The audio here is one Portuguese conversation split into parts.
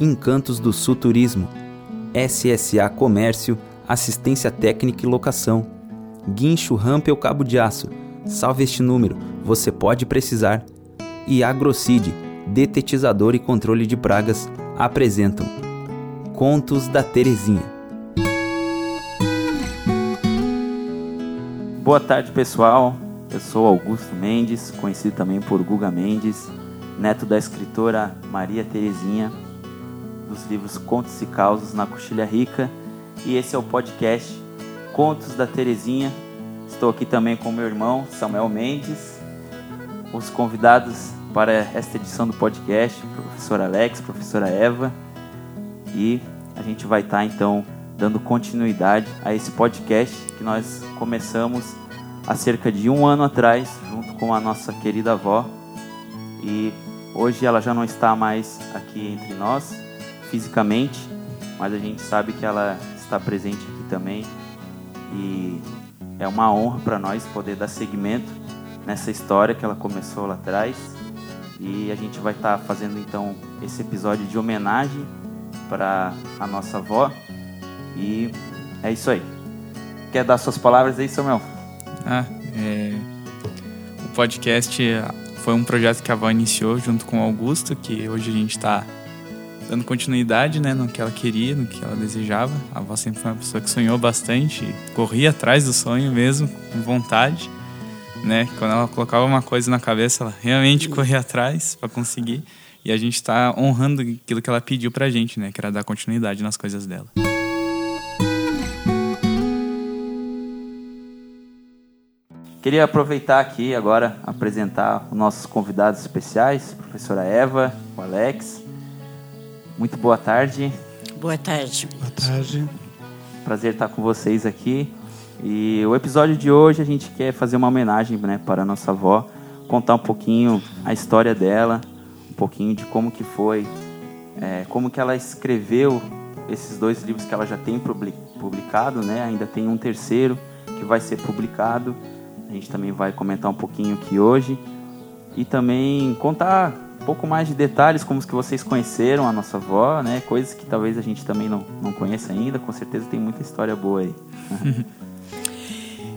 Encantos do Sul Turismo, SSA Comércio, Assistência Técnica e Locação, Guincho Rampel Cabo de Aço, salve este número, você pode precisar, e Agrocid, Detetizador e Controle de Pragas, apresentam Contos da Terezinha. Boa tarde, pessoal. Eu sou Augusto Mendes, conhecido também por Guga Mendes, neto da escritora Maria Terezinha, dos livros Contos e Causos na Coxilha Rica, e esse é o podcast Contos da Terezinha. Estou aqui também com meu irmão Samuel Mendes, os convidados para esta edição do podcast, professor Alex, professora Eva e a gente vai estar então dando continuidade a esse podcast que nós começamos há cerca de um ano atrás, junto com a nossa querida avó. E hoje ela já não está mais aqui entre nós, fisicamente, mas a gente sabe que ela está presente aqui também. E é uma honra para nós poder dar seguimento nessa história que ela começou lá atrás. E a gente vai estar tá fazendo então esse episódio de homenagem para a nossa avó. E é isso aí. Quer dar suas palavras aí, Samuel? Ah, é... O podcast foi um projeto que a avó iniciou junto com o Augusto, que hoje a gente está dando continuidade né, no que ela queria, no que ela desejava. A avó sempre foi uma pessoa que sonhou bastante, corria atrás do sonho mesmo, com vontade. Né? Quando ela colocava uma coisa na cabeça, ela realmente corria atrás para conseguir. E a gente está honrando aquilo que ela pediu para a gente, né? Que era dar continuidade nas coisas dela. Queria aproveitar aqui agora apresentar os nossos convidados especiais, a professora Eva, o Alex. Muito boa tarde. Boa tarde. Boa tarde. Prazer estar com vocês aqui. E o episódio de hoje a gente quer fazer uma homenagem né, para a nossa avó, contar um pouquinho a história dela, pouquinho de como que foi, é, como que ela escreveu esses dois livros que ela já tem publicado, né? Ainda tem um terceiro que vai ser publicado. A gente também vai comentar um pouquinho aqui hoje e também contar um pouco mais de detalhes como os que vocês conheceram a nossa avó, né? Coisas que talvez a gente também não, não conheça ainda. Com certeza tem muita história boa aí.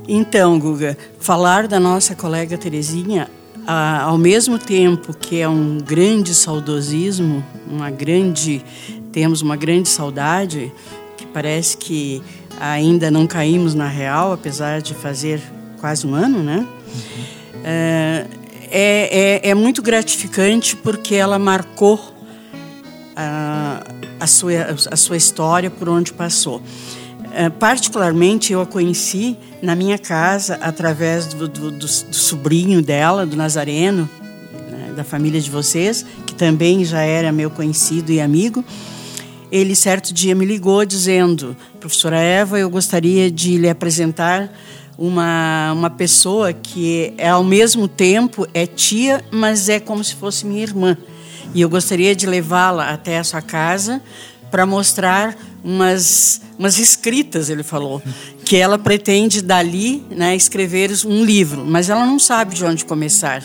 Então, Guga, falar da nossa colega Terezinha ah, ao mesmo tempo que é um grande saudosismo, uma grande temos uma grande saudade, que parece que ainda não caímos na real, apesar de fazer quase um ano, né? Uhum. É, é, é, muito gratificante porque ela marcou a, a, sua, a sua história por onde passou. É, particularmente, eu a conheci na minha casa através do, do, do, do sobrinho dela, do Nazareno, né, da família de vocês, que também já era meu conhecido e amigo. Ele certo dia me ligou dizendo: Professora Eva, eu gostaria de lhe apresentar uma, uma pessoa que é ao mesmo tempo é tia, mas é como se fosse minha irmã. E eu gostaria de levá-la até a sua casa para mostrar umas, umas escritas, ele falou, que ela pretende dali né, escrever um livro, mas ela não sabe de onde começar.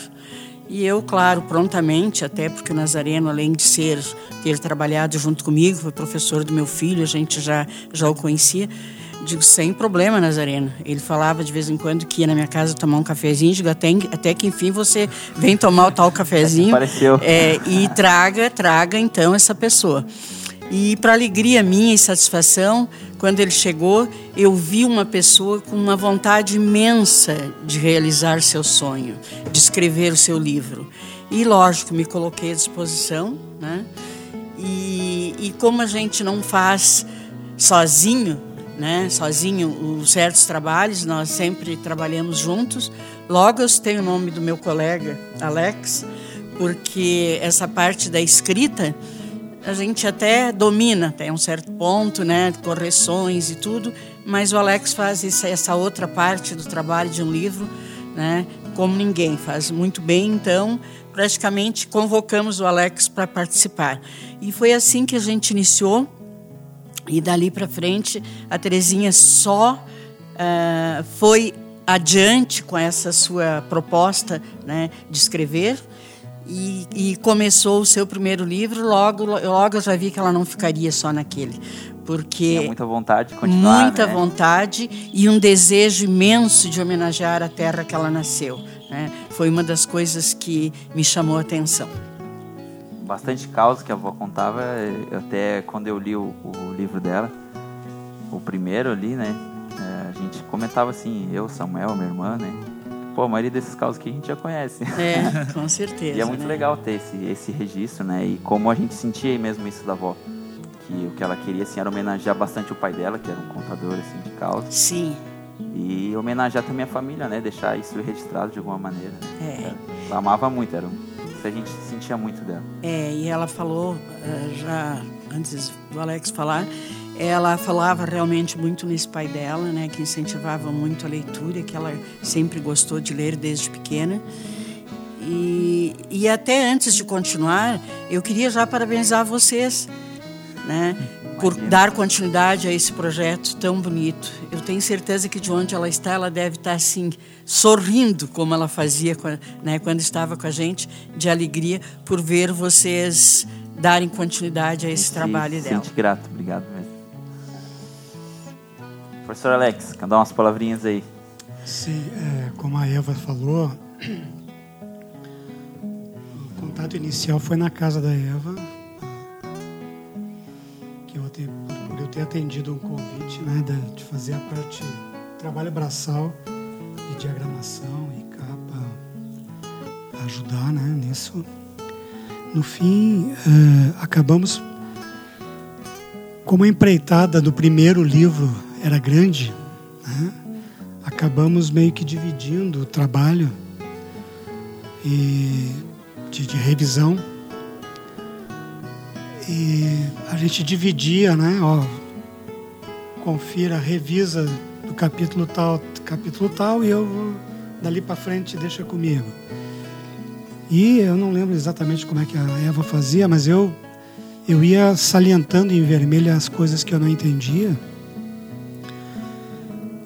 E eu, claro, prontamente, até porque o Nazareno, além de ser ter trabalhado junto comigo, foi professor do meu filho, a gente já já o conhecia. Digo, sem problema, Nazareno. Ele falava de vez em quando que ia na minha casa tomar um cafezinho. Digo, até, até que enfim você vem tomar o tal cafezinho. Apareceu. É, e traga, traga então essa pessoa. E para alegria minha e satisfação, quando ele chegou, eu vi uma pessoa com uma vontade imensa de realizar seu sonho, de escrever o seu livro. E lógico, me coloquei à disposição, né? E, e como a gente não faz sozinho, né? Sozinho os certos trabalhos, nós sempre trabalhamos juntos. Logo eu tenho o nome do meu colega Alex, porque essa parte da escrita a gente até domina até um certo ponto, né, correções e tudo, mas o Alex faz essa outra parte do trabalho de um livro, né, como ninguém, faz muito bem, então praticamente convocamos o Alex para participar. E foi assim que a gente iniciou, e dali para frente a Terezinha só uh, foi adiante com essa sua proposta né, de escrever, e, e, começou o seu primeiro livro, logo, logo eu já vi que ela não ficaria só naquele. Porque Tinha muita vontade de continuar. Muita né? vontade e um desejo imenso de homenagear a terra que ela nasceu. Né? Foi uma das coisas que me chamou a atenção. Bastante causa que a avó contava, até quando eu li o, o livro dela, o primeiro ali, né? É, a gente comentava assim, eu, Samuel, minha irmã, né? Pô, a maioria desses casos que a gente já conhece. É, com certeza. e é muito né? legal ter esse, esse registro, né? E como a gente sentia mesmo isso da avó. Que o que ela queria, assim, era homenagear bastante o pai dela, que era um contador, assim, de causa. Sim. E homenagear também a família, né? Deixar isso registrado de alguma maneira. É. Ela amava muito, era um, a gente sentia muito dela. É, e ela falou, já antes do Alex falar, ela falava realmente muito nesse pai dela, né, que incentivava muito a leitura, que ela sempre gostou de ler desde pequena. E, e até antes de continuar, eu queria já parabenizar vocês, né, por dar continuidade a esse projeto tão bonito. Eu tenho certeza que de onde ela está, ela deve estar assim sorrindo como ela fazia, né, quando estava com a gente, de alegria por ver vocês darem continuidade a esse se trabalho dela. Sente grato, obrigado mesmo. Professor Alex, quer dar umas palavrinhas aí? Sim, é, como a Eva falou, o contato inicial foi na casa da Eva, ter atendido um convite né, de, fazer a parte trabalho braçal de diagramação e capa, ajudar né, nisso. No fim, é, acabamos, como a empreitada do primeiro livro era grande, né? acabamos meio que dividindo o trabalho e de, de, revisão e a gente dividia, né? Ó, confira, revisa do capítulo tal, capítulo tal e eu vou, dali para frente deixa comigo. E eu não lembro exatamente como é que a Eva fazia, mas eu eu ia salientando em vermelho as coisas que eu não entendia.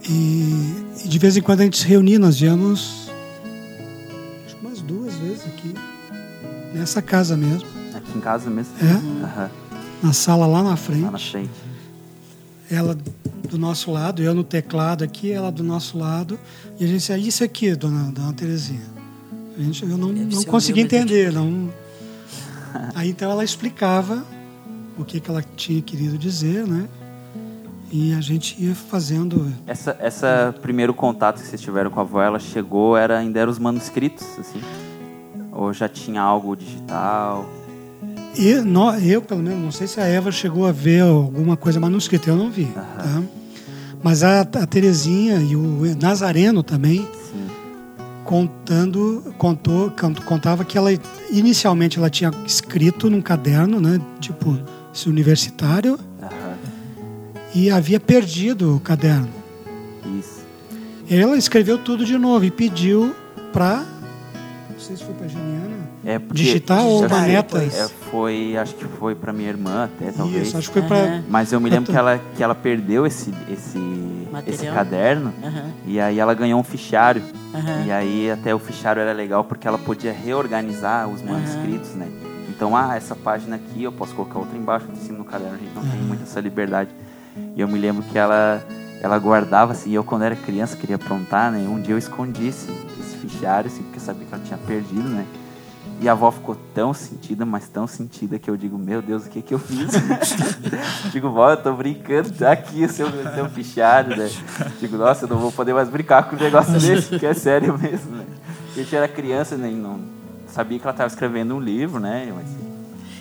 E, e, de vez em quando a gente se reunia, nós viemos acho que umas duas vezes aqui, nessa casa mesmo. Aqui em casa mesmo? É. Uhum. Na sala lá na frente. Lá na frente. Ela do nosso lado, eu no teclado aqui, ela do nosso lado. E a gente disse, isso aqui, dona, dona Terezinha. A gente, eu não, não consegui entender. Não... Aí então ela explicava o que, que ela tinha querido dizer, né? E a gente ia fazendo. Essa, essa primeiro contato que vocês tiveram com a avó, ela chegou, era, ainda eram os manuscritos, assim? Ou já tinha algo digital? E eu, pelo menos, não sei se a Eva chegou a ver alguma coisa manuscrita, eu não vi. Uhum. Tá? Mas a, a Terezinha e o Nazareno também, Sim. contando, contou, contava que ela inicialmente ela tinha escrito num caderno, né, tipo esse universitário, uhum. e havia perdido o caderno. Isso. Ela escreveu tudo de novo e pediu para, não sei se foi para Geniana, é digitar ou uma neta. É, foi, acho que foi para minha irmã até talvez. Isso, acho que foi para. Uhum. Mas eu me lembro que ela que ela perdeu esse esse esse caderno Uhum. e aí ela ganhou um fichário. Uhum. E aí até o fichário era legal porque ela podia reorganizar os manuscritos, né? Então, ah, essa página aqui eu posso colocar outra embaixo, outra em cima no caderno. A gente não tem muito essa liberdade. E eu me lembro que ela ela guardava assim, eu quando era criança queria aprontar, né? Um dia eu escondi esse, esse fichário, assim, porque eu sabia que ela tinha perdido, né? E a avó ficou tão sentida, mas tão sentida que eu digo, meu Deus, o que que eu fiz? digo, vó, eu tô brincando, tá aqui o seu, seu fichário, né? Digo, nossa, eu não vou poder mais brincar com um negócio desse, porque é sério mesmo, né? A gente era criança, nem né? não sabia que ela estava escrevendo um livro, né? Mas...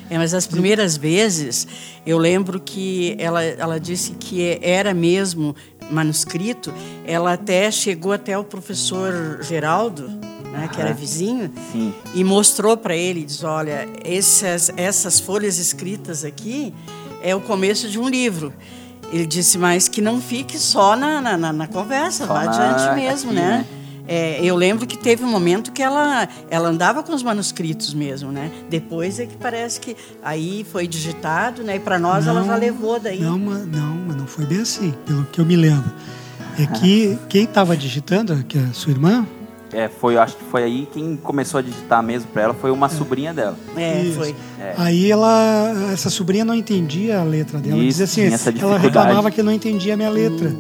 É, mas as primeiras vezes, eu lembro que ela, ela disse que era mesmo manuscrito, ela até chegou até o professor Geraldo, né, que era vizinho, Sim. e mostrou para ele, diz, olha, essas, essas folhas escritas aqui é o começo de um livro. Ele disse, mas que não fique só na, na, na conversa, Só vá adiante mesmo, aqui, né? né? É, eu lembro que teve um momento que ela, ela andava com os manuscritos mesmo, né? Depois é que parece que aí foi digitado, né? E para nós ela já levou daí. Não, mas não, não foi bem assim, pelo que eu me lembro. É que quem estava digitando, que é a sua irmã, É, foi, acho que foi aí quem começou a digitar mesmo pra ela foi uma sobrinha dela. É, Isso. foi. Aí ela, essa sobrinha não entendia a letra dela. Isso, Dizia assim, tinha essa ela reclamava que não entendia a minha letra.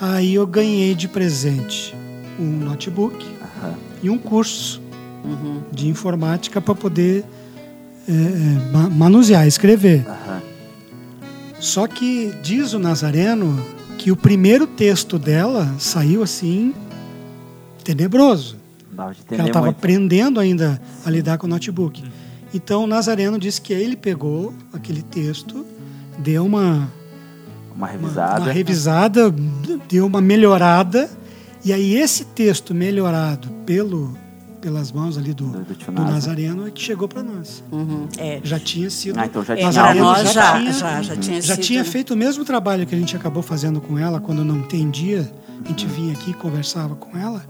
Aí eu ganhei de presente um notebook Aham. e um curso Uhum. de informática para poder é, é, ma- manusear, escrever. Aham. Só que diz o Nazareno que o primeiro texto dela saiu assim tenebroso. Ela estava aprendendo ainda a lidar com o notebook. Então o Nazareno disse que ele pegou aquele texto, deu uma, Uma uma, revisada. uma revisada, deu uma melhorada, e aí esse texto melhorado pelo, pelas mãos ali do, Do- do. Nazareno é que chegou para nós. Uhum. É. Já tinha sido. Ah, então já tinha nós já, tinha- já, já tinha já sido. tinha feito o mesmo trabalho que a gente acabou fazendo com ela quando não entendia. A gente vinha aqui e conversava com ela.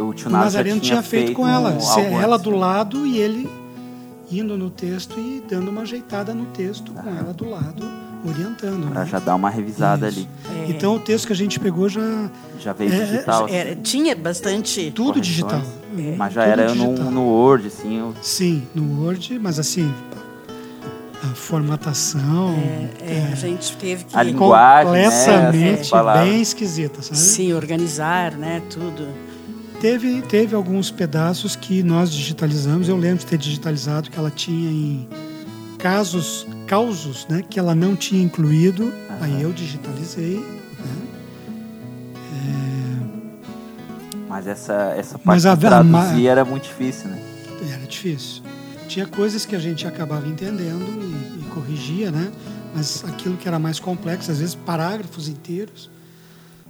O tio Nazareno tinha feito com ela. um- Se- algo ela do lado e ele indo no texto e dando uma ajeitada no texto com ela do lado, orientando. Pra né? já dar uma revisada Isso. ali. É. Então o texto que a gente pegou já Já veio É, digital. assim, Era- tinha bastante. tudo digital. Mas já Tudo era no, no Word, assim. o- Sim, no Word, mas assim a formatação É, a gente teve que A linguagem, né, completamente palavras. bem esquisita, sabe? se organizar, né? Tudo. Teve, teve alguns pedaços que nós digitalizamos. Eu lembro de ter digitalizado que ela tinha em casos, causos, né, que ela não tinha incluído. Aí eu digitalizei. né? Mas essa, essa parte Mas a- de a traduzir ma- era muito difícil, né? Era difícil. Tinha coisas que a gente acabava entendendo e, e corrigia, né? Mas aquilo que era mais complexo, às vezes parágrafos inteiros.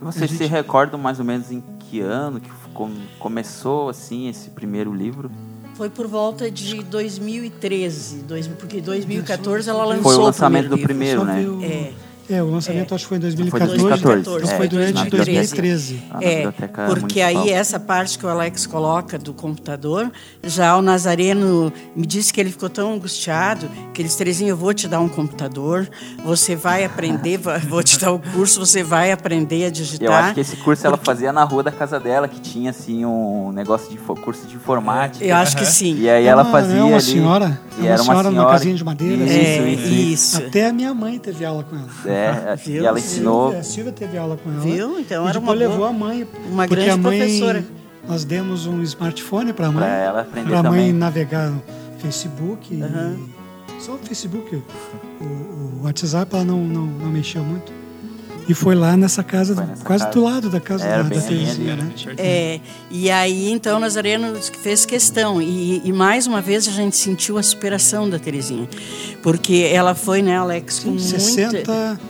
Vocês A se gente- recordam mais ou menos em que ano que com- começou, assim, esse primeiro livro? Foi por volta de 2013, dois- porque em 2014 ela lançou Foi o lançamento do livro. primeiro, Só né? ver o- É. É, o lançamento acho que foi em Foi 2014. 2014, Então é, foi durante na 2013. Ah, É, porque municipal. aí essa parte que o Alex coloca do computador, já o Nazareno me disse que ele ficou tão angustiado que ele disse, Terezinha, eu vou te dar um computador, você vai aprender, vou te dar o curso, você vai aprender a digitar. Eu acho que esse curso ela fazia na rua da casa dela, que tinha assim um negócio de curso de informática. Eu acho que sim. E aí É ela fazia é uma ali, senhora, e é era uma uma senhora numa senhora casinha de madeira. Isso, É, isso, isso. isso. Até a minha mãe teve aula com ela. É, e Viu? ela ensinou. Silvia, a Silvia teve aula com ela. Viu? Então e era depois uma levou boa- a mãe. uma grande a mãe, professora. Nós demos um smartphone para a mãe. Pra ela aprender Pra mãe também. navegar no Facebook. e- Aham. só o Facebook. O, o WhatsApp ela não, não, não mexeu muito. E foi lá nessa casa, nessa quase casa. do lado da casa Era da, bem da Terezinha, né? É, e aí, então, Nazareno fez questão. E, e mais uma vez a gente sentiu a superação da Terezinha. Porque ela foi, né, Alex, com Sim, muita... 60.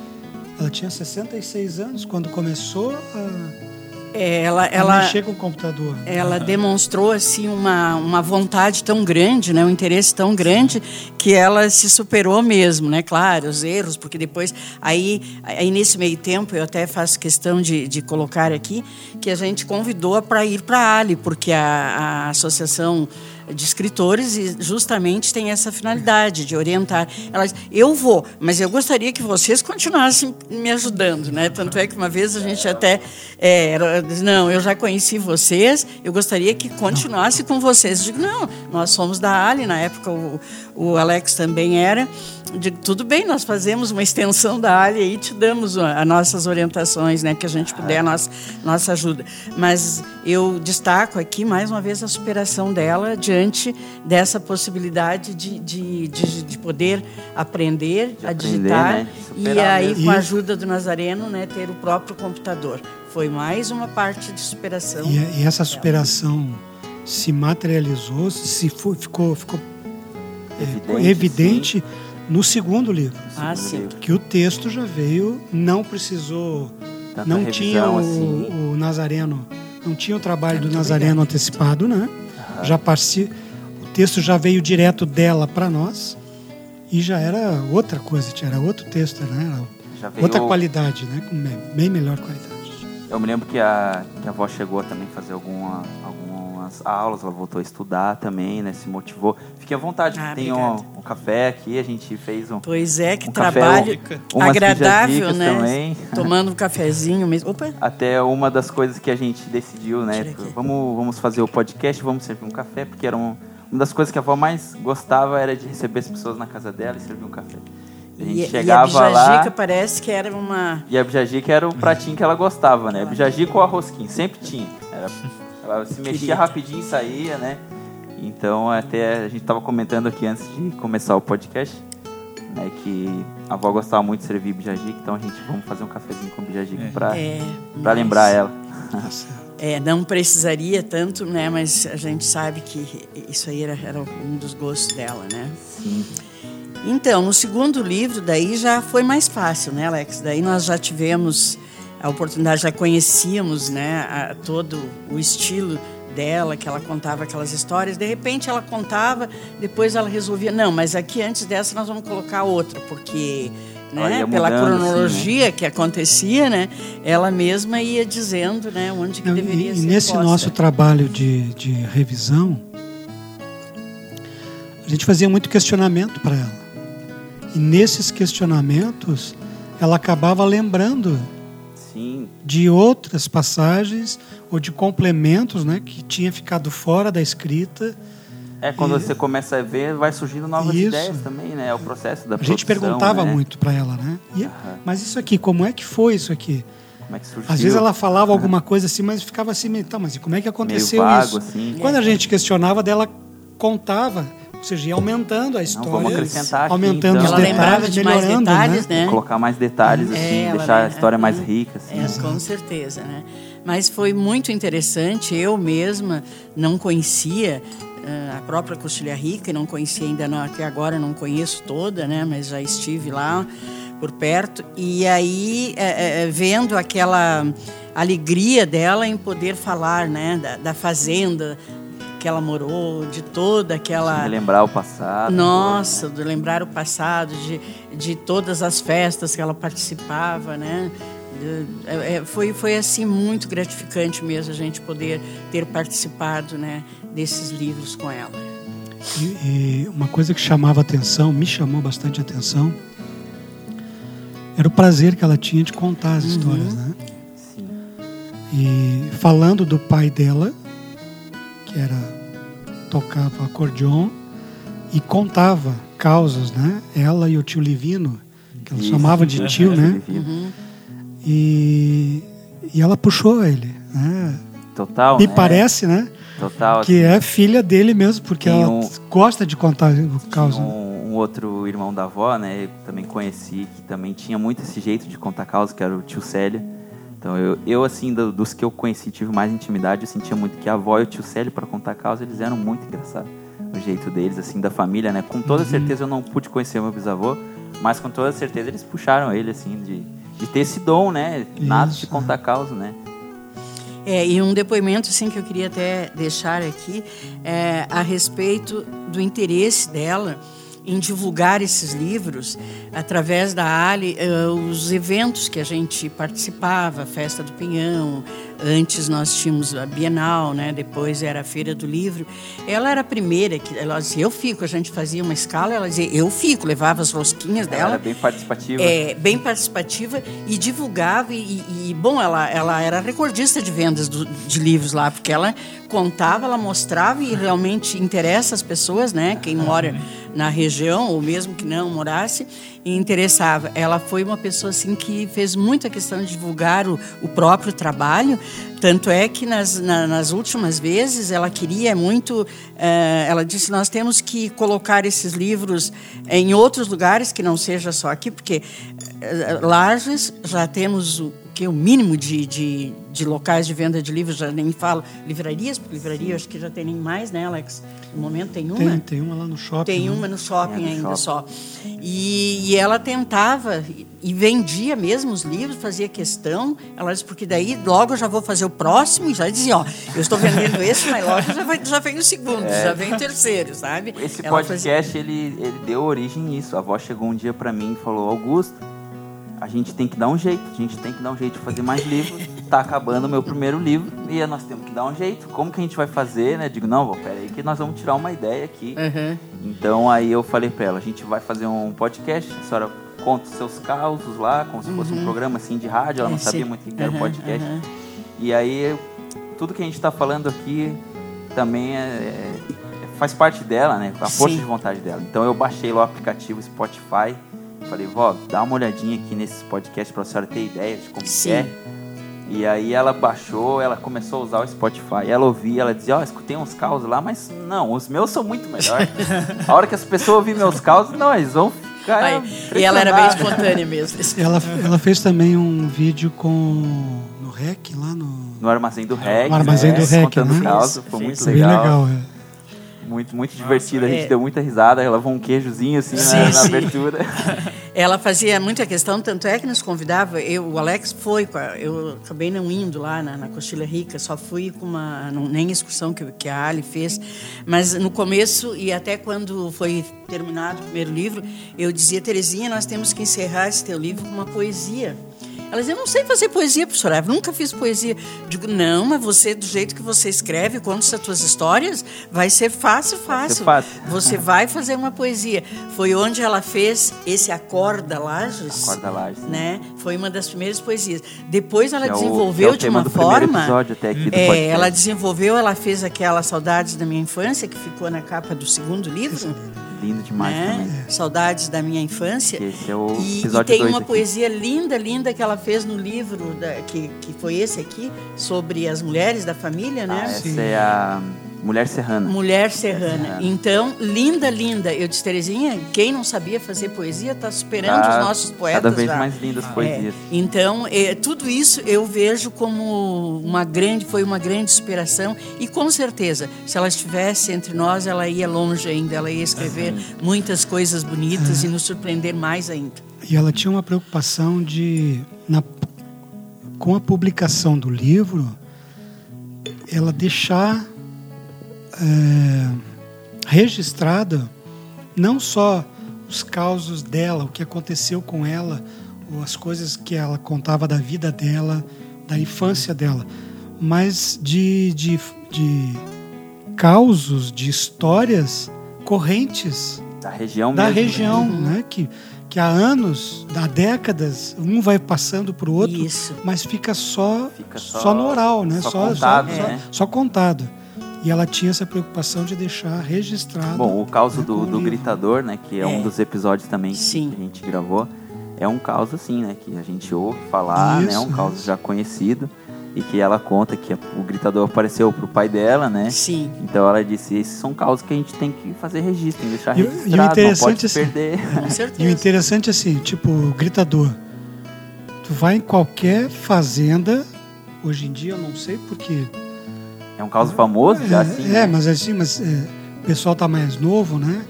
Ela tinha 66 anos quando começou a, É, ela, ela, mexer com o computador. ela demonstrou assim uma, uma vontade tão grande, né, um interesse tão grande que ela se superou mesmo, né? Claro, os erros, porque depois aí, aí nesse meio tempo eu até faço questão de, de colocar aqui que a gente convidou para ir para a Ali, porque a, a associação de escritores e justamente tem essa finalidade de orientar. Ela disse, eu vou, mas eu gostaria que vocês continuassem me ajudando, né? Tanto é que uma vez a gente até é, não, eu já conheci vocês, eu gostaria que continuasse com vocês. Eu digo, não, nós somos da Ali, na época o, o Alex também era. Digo, tudo bem, nós fazemos uma extensão da Ali e te damos as nossas orientações, né? Que a gente puder, a nossa, nossa ajuda. Mas eu destaco aqui, mais uma vez, a superação dela diante dessa possibilidade de, de, de, de poder aprender De a aprender, digitar né? E aí, mesmo. com a ajuda do Nazareno, né, ter o próprio computador. Foi mais uma parte de superação. E, e essa superação se materializou, se foi- ficou, ficou Evidente, evidente no segundo livro. Ah, segundo sim. livro. Que o texto já veio, não precisou, Tanta não revisão, tinha o, assim. o Nazareno, não tinha o trabalho do Nazareno antecipado, né? Já parti, o texto já veio direto dela para nós e já era outra coisa, era outro texto, né? Veio, outra qualidade, né? Com bem melhor qualidade. Eu me lembro que a, que a avó chegou a também fazer alguma, algumas aulas, ela voltou a estudar também, né? Se motivou. Fique à vontade, Ah, tem um, um, café aqui, a gente fez um. Pois é, que um trabalho café, umas agradável, né? Também. Tomando um cafezinho mesmo. Opa. Até uma das coisas que a gente decidiu, né? Vamos, vamos fazer o podcast, vamos servir um café, porque era um, uma das coisas que a avó mais gostava era de receber as pessoas na casa dela e servir um café. A gente e, chegava e a lá. parece que era uma. E a bijagica era o pratinho que ela gostava, né? Bijagica ou arrosquinho, sempre tinha. Era, se mexia rapidinho e saía, né? Então, até a gente estava comentando aqui antes de começar o podcast, né, que a avó gostava muito de servir bijagica, então a gente vamos fazer um cafezinho com bijagica é. para é, mas... lembrar ela. É, não precisaria tanto, né? Mas a gente sabe que isso aí era, era um dos gostos dela, né? Sim. Então, no segundo livro, daí já foi mais fácil, né, Alex? Daí nós já tivemos a oportunidade, já conhecíamos, né, a, todo o estilo dela, que ela contava aquelas histórias. De repente ela contava, depois ela resolvia, não, mas aqui antes dessa nós vamos colocar outra, porque né, pela cronologia assim, né? que acontecia, né, ela mesma ia dizendo, né, onde que não, deveria e, ser. E nesse posta. nosso trabalho de, de revisão, a gente fazia muito questionamento para ela. E nesses questionamentos, ela acabava lembrando. De outras passagens ou de complementos né, que tinha ficado fora da escrita. É, quando e... você começa a ver, vai surgindo novas isso. ideias também, né? É o processo da A gente perguntava né? muito para ela, né? E, uhum. Mas isso aqui, como é que foi isso aqui? Como é que surgiu? Às vezes ela falava alguma coisa assim, mas ficava assim, então, mas como é que aconteceu Meio vago, isso? Assim. Quando a gente questionava dela, contava ou seja, ia aumentando a história. Não, vamos acrescentar aqui, aumentando então. os detalhes, de mais detalhes, né? né? Colocar mais detalhes, assim, é, deixar a história mais rica. Assim, é, com certeza, né? Mas foi muito interessante. Eu mesma não conhecia uh, a própria Costilha Rica, não conhecia ainda, não, até agora não conheço toda, né? Mas já estive lá por perto. E aí, é, é, vendo aquela alegria dela em poder falar, né? da, da fazenda, que ela morou, de toda aquela. De lembrar o passado. Nossa, né? de lembrar o passado, de, de todas as festas que ela participava, né? É, foi, foi assim muito gratificante mesmo a gente poder ter participado né, desses livros com ela. E, e uma coisa que chamava atenção, me chamou bastante atenção, era o prazer que ela tinha de contar as uhum. histórias, né? Sim. E falando do pai dela, que era tocava acordeon e contava causas, né? Ela e o tio Livino, que ela Isso, chamava de tio, né? Uhum. E, e ela puxou ele, né? Total. Me né? parece, né? Total. Que assim, é filha dele mesmo, porque ela um, gosta de contar o caso. Um, um, outro irmão da avó, né? Eu também conheci, que também tinha muito esse jeito de contar causa, que era o tio Célio. Então eu, eu assim, do, dos que eu conheci, tive mais intimidade, eu sentia muito que a avó e o tio Célio, para contar causa, eles eram muito engraçados. O jeito deles, assim, da família, né? Com toda uhum. certeza eu não pude conhecer meu bisavô, mas com toda certeza eles puxaram ele, assim, de, de ter esse dom, né? Nada de contar causa, né? É, e um depoimento assim que eu queria até deixar aqui é, a respeito do interesse dela em divulgar esses livros através da Ali, uh, os eventos que a gente participava, a Festa do Pinhão, antes nós tínhamos a Bienal, né? depois era a Feira do Livro. Ela era a primeira que ela dizia, eu fico, a gente fazia uma escala, ela dizia, eu fico, levava as rosquinhas dela. Ela era bem participativa. É, bem participativa e divulgava, e, e bom, ela, ela era recordista de vendas do, de livros lá, porque ela contava, ela mostrava e realmente interessa as pessoas, né? Quem mora na região, ou mesmo que não morasse, e interessava. Ela foi uma pessoa assim que fez muita questão de divulgar o, o próprio trabalho, tanto é que nas, na, nas últimas vezes ela queria muito, uh, ela disse nós temos que colocar esses livros em outros lugares que não seja só aqui, porque uh, Lages já temos o que o mínimo de, de, de, locais de venda de livros, já nem falo livrarias, porque livraria acho que já tem nem mais, né, Alex? No momento tem uma. Tem, tem uma lá no shopping. Tem né? uma no shopping é, no ainda shopping. só. E, e, ela tentava e vendia mesmo os livros, fazia questão. Ela disse, porque daí logo eu já vou fazer o próximo e já dizia, ó, eu estou vendendo esse, mas logo já, vai, já vem o segundo, é. já vem o terceiro, sabe? Esse ela podcast, fazia... ele, ele deu origem nisso. A avó chegou um dia para mim e falou, Augusto, a gente tem que dar um jeito, a gente tem que dar um jeito de fazer mais livros. Tá acabando o meu primeiro livro e nós temos que dar um jeito. Como que a gente vai fazer, né? Digo, não, pera aí que nós vamos tirar uma ideia aqui. Uhum. Então aí eu falei pra ela, a gente vai fazer um podcast, a senhora conta os seus causos lá, como se fosse um programa assim de rádio, ela não É, sabia muito o que era o Uhum, podcast. uhum. E aí tudo que a gente está falando aqui também é, é- faz parte dela, né? A força Sim. de vontade dela. Então eu baixei lá o aplicativo Spotify, falei, vó, dá uma olhadinha aqui nesses podcasts para a senhora ter ideia de como que Sim. é. E aí ela baixou, ela começou a usar o Spotify. Ela ouvia, ela dizia, ó, escutei uns causos lá, mas não, os meus são muito melhores. a hora que as pessoas ouvirem meus causos, não, eles vão ficar. Aí, e ela era bem espontânea mesmo. Ela, ela fez também um vídeo com no REC lá no. No armazém do REC. No Armazém né, do REC, Contando né? causos, foi Fez, muito legal. legal, é. Muito, muito divertido. A gente é. deu muita risada. Ela levou um queijozinho assim Sim, na, na sim. abertura. Ela fazia muita questão, tanto é que nos convidava. Eu, o Alex foi, eu acabei não indo lá na, na Rica, só fui com uma. não- nem excursão que, que a Ali fez. Mas no começo, e até quando foi terminado o primeiro livro, eu dizia, Terezinha, nós temos que encerrar esse teu livro com uma poesia. Ela dizia, eu não sei fazer poesia, professora, eu nunca fiz poesia. Digo, não, mas você, do jeito que você escreve, conta as tuas histórias, vai ser fácil, fácil. fácil. Você vai fazer uma poesia. Foi onde ela fez esse Acorda Lages. Acorda Lages. Né? Foi uma das primeiras poesias. Depois ela é o- desenvolveu que é o de uma forma. episódio até aqui do é, podcast. ela desenvolveu, ela fez aquela Saudades da Minha Infância, que ficou na capa do segundo livro. Lindo demais né? também. Saudades da Minha Infância. Esse é o E, e tem uma aqui. poesia linda, linda que ela fez no livro, da- que, que foi esse aqui, sobre as mulheres da família, Ah, né? essa é a Mulher Serrana. Mulher Serrana. Serrana. Então, linda, linda. Eu disse, Terezinha, quem não sabia fazer poesia está superando Tá os nossos poetas Cada vez já. mais lindas É, poesias. então, é, tudo isso eu vejo como uma grande, foi uma grande inspiração e com certeza, se ela estivesse entre nós, ela ia longe ainda, ela ia escrever muitas coisas bonitas e nos surpreender mais ainda. E ela tinha uma preocupação de, na, com a publicação do livro, ela deixar é, registrada não só os causos dela, o que aconteceu com ela, ou as coisas que ela contava da vida dela, da infância dela, mas de, de, de causos, de histórias correntes Da região da mesmo. né? região, né? Que, que há anos, há décadas, um vai passando para o outro, Isso. mas fica só, Fica só, só- no oral, né? só contado, só, né? só contado. E ela tinha essa preocupação de deixar registrado. Bom, o caos né, do, do. Gritador, né? Que é, um É. dos episódios também Sim. que a gente gravou. É um caos assim, né? Que a gente ouve falar, né? Isso, Um caos isso. já conhecido. E que ela conta que o gritador apareceu pro pai dela, né? Sim. Então ela disse, esses são causos que a gente tem que fazer registro, tem que deixar E o- e o registrado, não interessante pode se assim- perder. Com E o interessante assim, tipo, o gritador. Tu vai em qualquer fazenda, hoje em dia eu não sei porque. É um caos famoso já, assim. é, né? mas assim, mas é, o pessoal tá mais novo, né?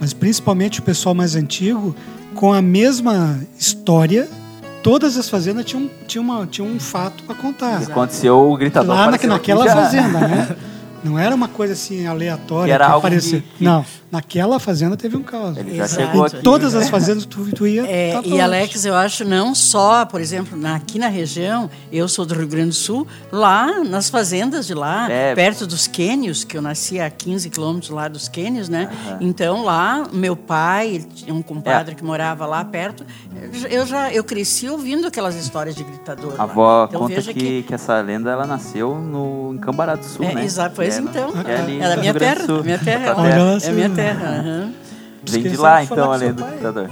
Mas principalmente o pessoal mais antigo, com a mesma história, todas as fazendas tinham, tinham, uma, tinham um fato para contar. Aconteceu o gritador Lá na, naquela já. fazenda, né? Não era uma coisa assim aleatória Que era algo apareceu. que- que- Não, naquela fazenda teve um caos. Ele já Exato. chegou aqui. Em todas as fazendas tu, tu ia. É, tá e. Alex, eu acho não só, por exemplo, na- aqui na região, eu sou do Rio Grande do Sul, lá nas fazendas de lá, É. perto dos Quênios, que eu nasci a 15 quilômetros lá dos Quênios, né? Aham. Então lá, meu pai, tinha um compadre É. que morava lá perto, eu já eu cresci ouvindo aquelas histórias de gritador. A lá. avó Então, conta veja que, que... essa lenda ela nasceu no em Cambará do Sul, É, né? exato, pois Que é no- então. que é ali É da no minha terra, Sul. minha terra. Olha É minha terra. Aham. Vem de lá então a do pai. gritador.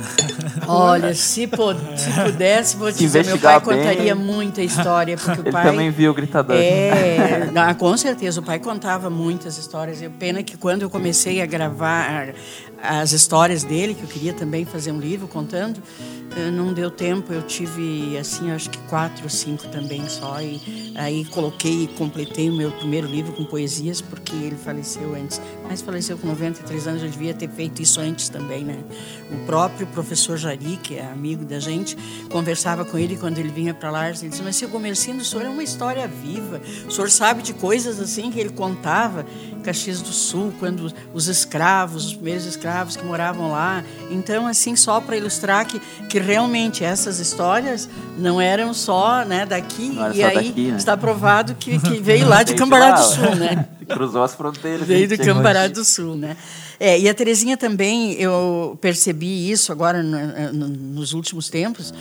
Olha, se, pu- se pudesse, vou Se dizer, meu pai bem. contaria muita história, porque o Ele pai... também viu o gritador. É, ah, com certeza, o pai contava muitas histórias. E pena que quando eu comecei a gravar as histórias dele, que eu queria também fazer um livro contando, eh, não deu tempo. Eu tive, assim, acho que quatro ou cinco também só. E aí coloquei e completei o meu primeiro livro com poesias, porque ele faleceu antes. Mas faleceu com 93 anos, eu devia ter feito isso antes. Também, né? O próprio professor Jari, que é amigo da gente, conversava com ele quando ele vinha para lá, ele disse, mas seu Gomercindo, o senhor é uma história viva, o senhor sabe de coisas assim que ele contava, em Caxias do Sul, quando os escravos, os primeiros escravos que moravam lá, então assim, só para ilustrar que, que realmente essas histórias não eram só né, daqui, e aí daqui, né? está provado que, que veio lá de Cambará do Sul, né? Cruzou as fronteiras. Veio do Cambará do Sul, né? É, e a Terezinha também, eu percebi isso agora no, no, nos últimos tempos,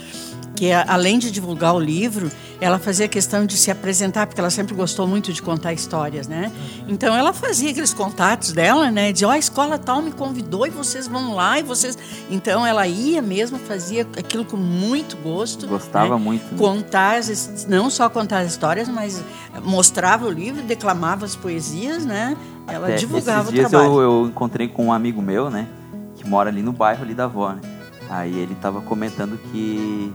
que além de divulgar o livro, ela fazia questão de se apresentar, porque ela sempre gostou muito de contar histórias, né? Então ela fazia aqueles contatos dela, né? Dizia, ó, oh, a escola tal me convidou e vocês vão lá e vocês. Então ela ia mesmo, fazia aquilo com muito gosto. Gostava né? muito. Né? Contar, não só contar as histórias, mas mostrava o livro, declamava as poesias, né? Ela Até divulgava o trabalho. Eu, eu encontrei com um amigo meu, né? Que mora ali no bairro ali da avó, né? Aí ele tava comentando que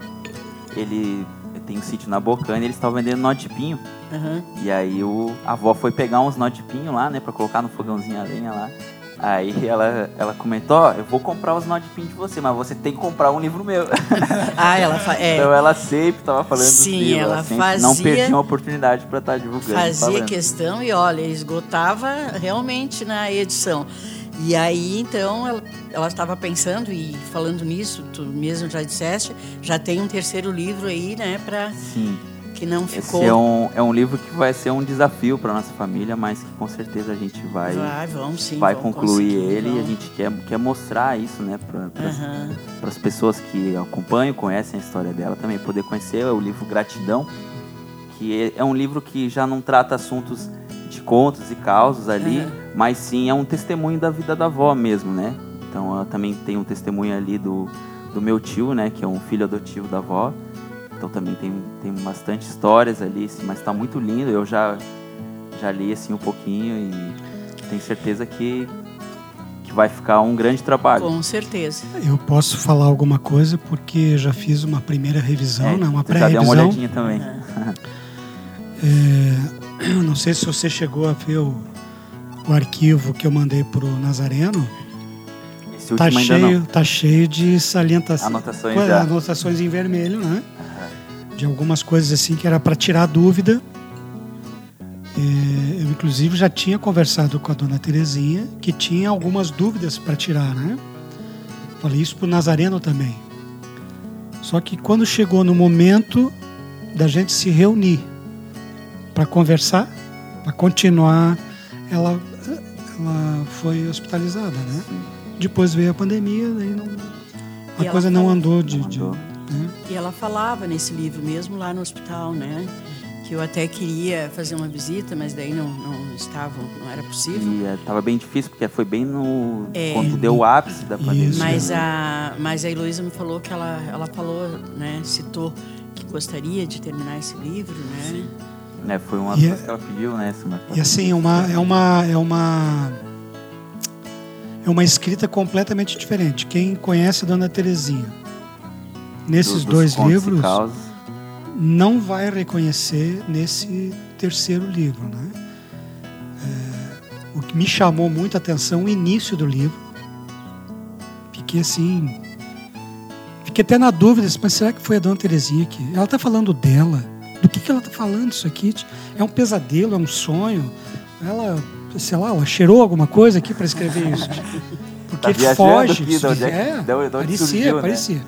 ele tem um sítio na Bocana e eles estavam vendendo nó de pinho. Uhum. E aí o, a avó foi pegar uns nó de pinho lá, né? Pra colocar no fogãozinho a lenha lá. Aí ela, ela comentou, ó, eu vou comprar os nó de pinho de você, mas você tem que comprar um livro meu. Ah, ela fa... é. Então ela sempre tava falando Sim, dos livros, ela ela fazia- não perdia uma oportunidade pra estar divulgando. fazia falando. questão e olha, esgotava realmente na edição. E aí, então, ela, ela estava pensando e falando nisso, tu mesmo já disseste, já tem um terceiro livro aí, né, para Sim. que não Esse ficou. é um, é um livro que vai ser um desafio para nossa família, mas que com certeza a gente vai, Vai, vamos sim. vai vamos concluir ele e a vamos. gente quer, quer mostrar isso né, para Aham. as pessoas que acompanham, conhecem a história dela também, poder conhecer o livro Gratidão, que é, é um livro que já não trata assuntos de contos e causos ali, Aham. Mas sim é um testemunho da vida da avó mesmo, né? Então ela também tem um testemunho ali do, do meu tio, né, que é um filho adotivo da avó. Então também tem, tem bastante histórias ali, assim, mas está muito lindo. Eu já, já li assim um pouquinho e tenho certeza que, que vai ficar um grande trabalho. Com certeza. Eu posso falar alguma coisa porque já fiz uma primeira revisão, É, né, uma você já deu uma pré-revisão. olhadinha também. É, não sei se você chegou a ver o, o arquivo que eu mandei pro Nazareno. Esse Tá cheio, tá cheio de salientações. Anotações anotações em vermelho, né? De algumas coisas assim que era para tirar dúvida. É, eu inclusive já tinha conversado com a dona Terezinha que tinha algumas dúvidas para tirar, né? Falei isso pro Nazareno também. Só que quando chegou no momento da gente se reunir para conversar, para continuar, ela, ela foi hospitalizada, né? Depois veio a pandemia, daí não, E a ela coisa não falou- andou de, de- né? E ela falava nesse livro mesmo lá no hospital, né? Que eu até queria fazer uma visita, mas daí não, não estava, não era possível. E é, tava bem difícil, porque foi bem no. É. Quando deu o ápice da pandemia. Isso. Mas né? a, mas a Heloísa me falou que ela, ela falou, né? Citou que gostaria de terminar esse livro, né? É, foi uma das é- coisas que ela pediu, né? E assim, é uma, é uma é uma é uma escrita completamente diferente. Quem conhece a Dona Terezinha nesses dos dois livros não vai reconhecer nesse terceiro livro, né? É, o que me chamou muito a atenção o início do livro. Fiquei assim, fiquei até na dúvida, mas será que foi a Dona Terezinha que ela está falando dela? Do que que ela está falando isso aqui? É um pesadelo, é um sonho? Ela, sei lá, ela cheirou alguma coisa aqui para escrever isso? Porque Tá foge. aqui, de onde é é, de onde- de onde parecia, surgiu, né? parecia.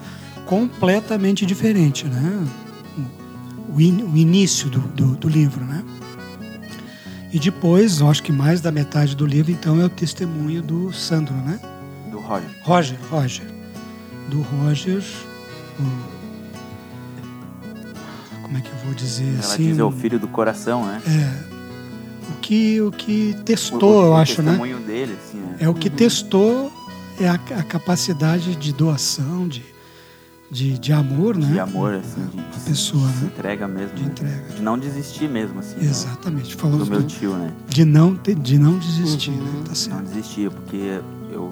Completamente diferente, né? O, in- o início do, do, do livro, né? E depois, eu acho que mais da metade do livro, então, é o testemunho do Sandro, né? Do Roger. Roger, Roger. Do Roger, o- como é que eu vou dizer Ela assim? diz é o filho do coração, né? é, o que, o que O- testou, o, eu o acho, né? testemunho dele, assim, né? É o que testou é a, a capacidade de doação, de, de, de amor, né? De amor, assim, de, de pessoa, se né? entrega mesmo. De né? entrega. De não desistir mesmo, assim. do- Exatamente. Falou Do meu do- tio, né? de não ter- de não desistir, Uhum. né? Tá Não certo. desistir, porque eu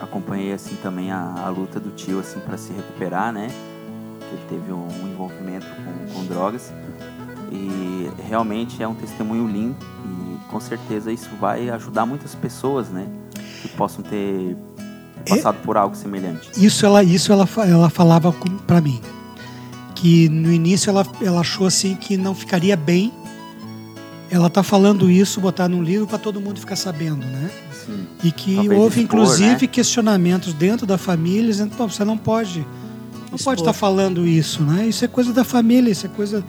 acompanhei, assim, também a, a luta do tio, assim, para se recuperar, né? Que ele teve um, um envolvimento com, com drogas. E realmente é um testemunho lindo e com certeza isso vai ajudar muitas pessoas, né? Que possam ter passado por algo semelhante. Isso ela, isso ela, ela falava para mim. Que no início ela, ela achou assim que não ficaria bem ela tá falando isso, botar num livro para todo mundo ficar sabendo, né? Sim. E que Talvez houve expor, inclusive né? questionamentos dentro da família, dizendo, Pô, você não pode, não expor. pode estar falando isso, né? Isso é coisa da família, isso é coisa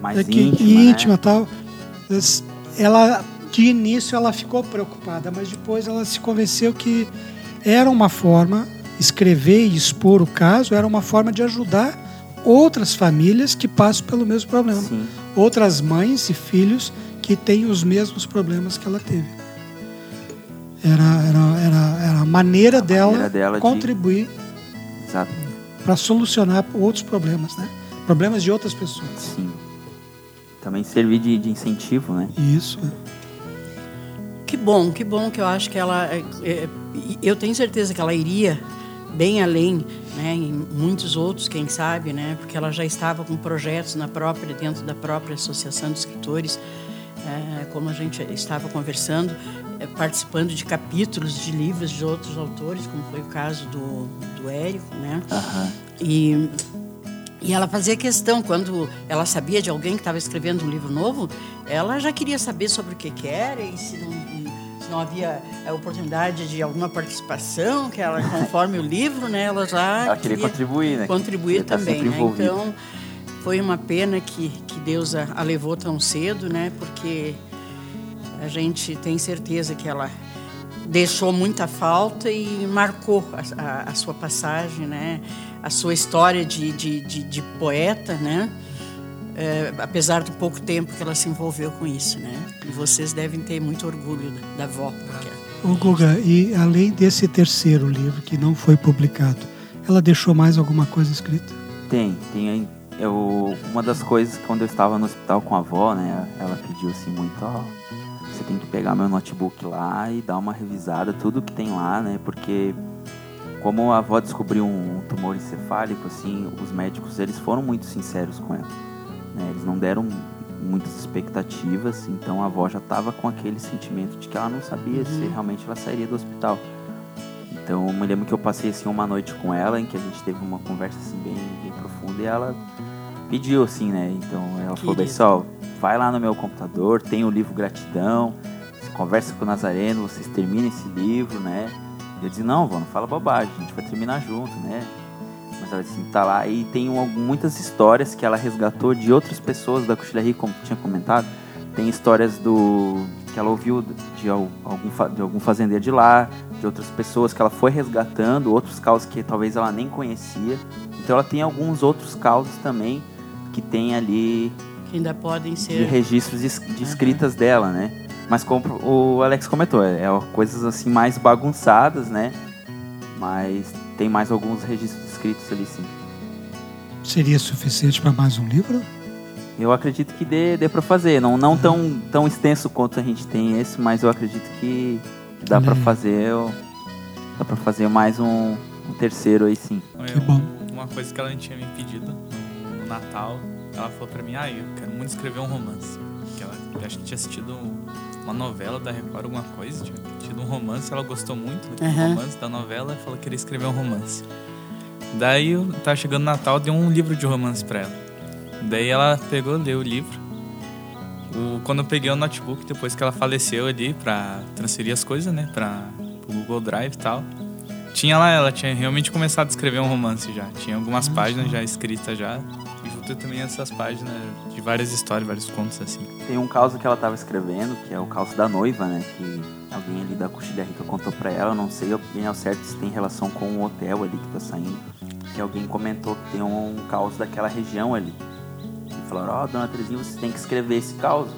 mais que, íntima, íntima né? tal. Ela de início ela ficou preocupada, mas depois ela se convenceu que era uma forma escrever e expor o caso era uma forma de ajudar outras famílias que passam pelo mesmo problema, Sim. outras mães e filhos que têm os mesmos problemas que ela teve. Era, era, era, era a maneira a dela, maneira dela contribuir de... para solucionar outros problemas, né? Problemas de outras pessoas. Sim. Também servir de, de incentivo, né? Isso. Que bom, que bom que eu acho que ela. É, é, eu tenho certeza que ela iria bem além, né, em muitos outros, quem sabe, né, porque ela já estava com projetos na própria dentro da própria associação de escritores é, como a gente estava conversando, é, participando de capítulos de livros de outros autores, como foi o caso do, do Érico, né? Uhum. E, e ela fazia questão, quando ela sabia de alguém que estava escrevendo um livro novo, ela já queria saber sobre o que, que era e se não, se não havia a oportunidade de alguma participação, que ela, conforme o livro, né, ela já ela queria, queria contribuir, né? Contribuir tá também, né? Então foi uma pena que, que Deus a, a levou tão cedo, né? Porque a gente tem certeza que ela deixou muita falta e marcou a, a, a sua passagem, né? A sua história de, de, de, de poeta, né? É, apesar do pouco tempo que ela se envolveu com isso, né? E vocês devem ter muito orgulho da, da avó. Porque... O Guga, e além desse terceiro livro que não foi publicado, ela deixou mais alguma coisa escrita? Tem, tem eu, uma das coisas que quando eu estava no hospital com a avó, né, ela pediu assim muito, ó, você tem que pegar meu notebook lá e dar uma revisada, tudo que tem lá, né, porque como a avó descobriu um tumor encefálico, assim, os médicos eles foram muito sinceros com ela, né, eles não deram muitas expectativas, então a avó já estava com aquele sentimento de que ela não sabia uhum. se realmente ela sairia do hospital. Então eu me lembro que eu passei assim uma noite com ela em que a gente teve uma conversa assim bem, bem profunda e ela pediu assim, né? Então ela falou, pessoal, vai lá no meu computador, tem o livro Gratidão, você conversa com o Nazareno, vocês terminam esse livro, né? E eu disse, não, vó, não fala bobagem, a gente vai terminar junto, né? Mas ela disse, tá lá, e tem muitas histórias que ela resgatou de outras pessoas da Coxilha Rio, como tinha comentado. Tem histórias do que ela ouviu de algum, de algum fazendeiro de lá, de outras pessoas que ela foi resgatando, outros causos que talvez ela nem conhecia. Então ela tem alguns outros causos também que tem ali que ainda podem ser de registros de, de escritas uhum. dela, né? Mas como o Alex comentou, é, é coisas assim mais bagunçadas, né? Mas tem mais alguns registros escritos ali, sim. Seria suficiente para mais um livro? Eu acredito que dê, dê para fazer. Não, não uhum. tão, tão extenso quanto a gente tem esse, mas eu acredito que, que dá para fazer. Dá para fazer mais um, um terceiro aí sim. Que bom. Uma coisa que ela tinha me pedido Natal, ela falou pra mim, ah, eu quero muito escrever um romance. Que ela acho que tinha assistido uma novela da Record, alguma coisa, tinha tido um romance, ela gostou muito do uhum. romance da novela e falou que queria escrever um romance. Daí eu tava chegando no Natal, deu um livro de romance pra ela. Daí ela pegou, leu o livro. O, quando eu peguei o notebook, depois que ela faleceu ali, pra transferir as coisas, né, pra, pro Google Drive e tal. Tinha lá, ela tinha realmente começado a escrever um romance já. Tinha algumas páginas já escritas já junta também essas páginas de várias histórias, vários contos assim. Tem um caso que ela estava escrevendo, que é o caso da noiva, né? Que alguém ali da Coxilha Rica contou para ela, não sei bem ao certo se tem relação com o hotel ali que tá saindo. Que alguém comentou que tem um, um caos daquela região ali. E falaram, ó, oh, dona Terezinha, você tem que escrever esse caos.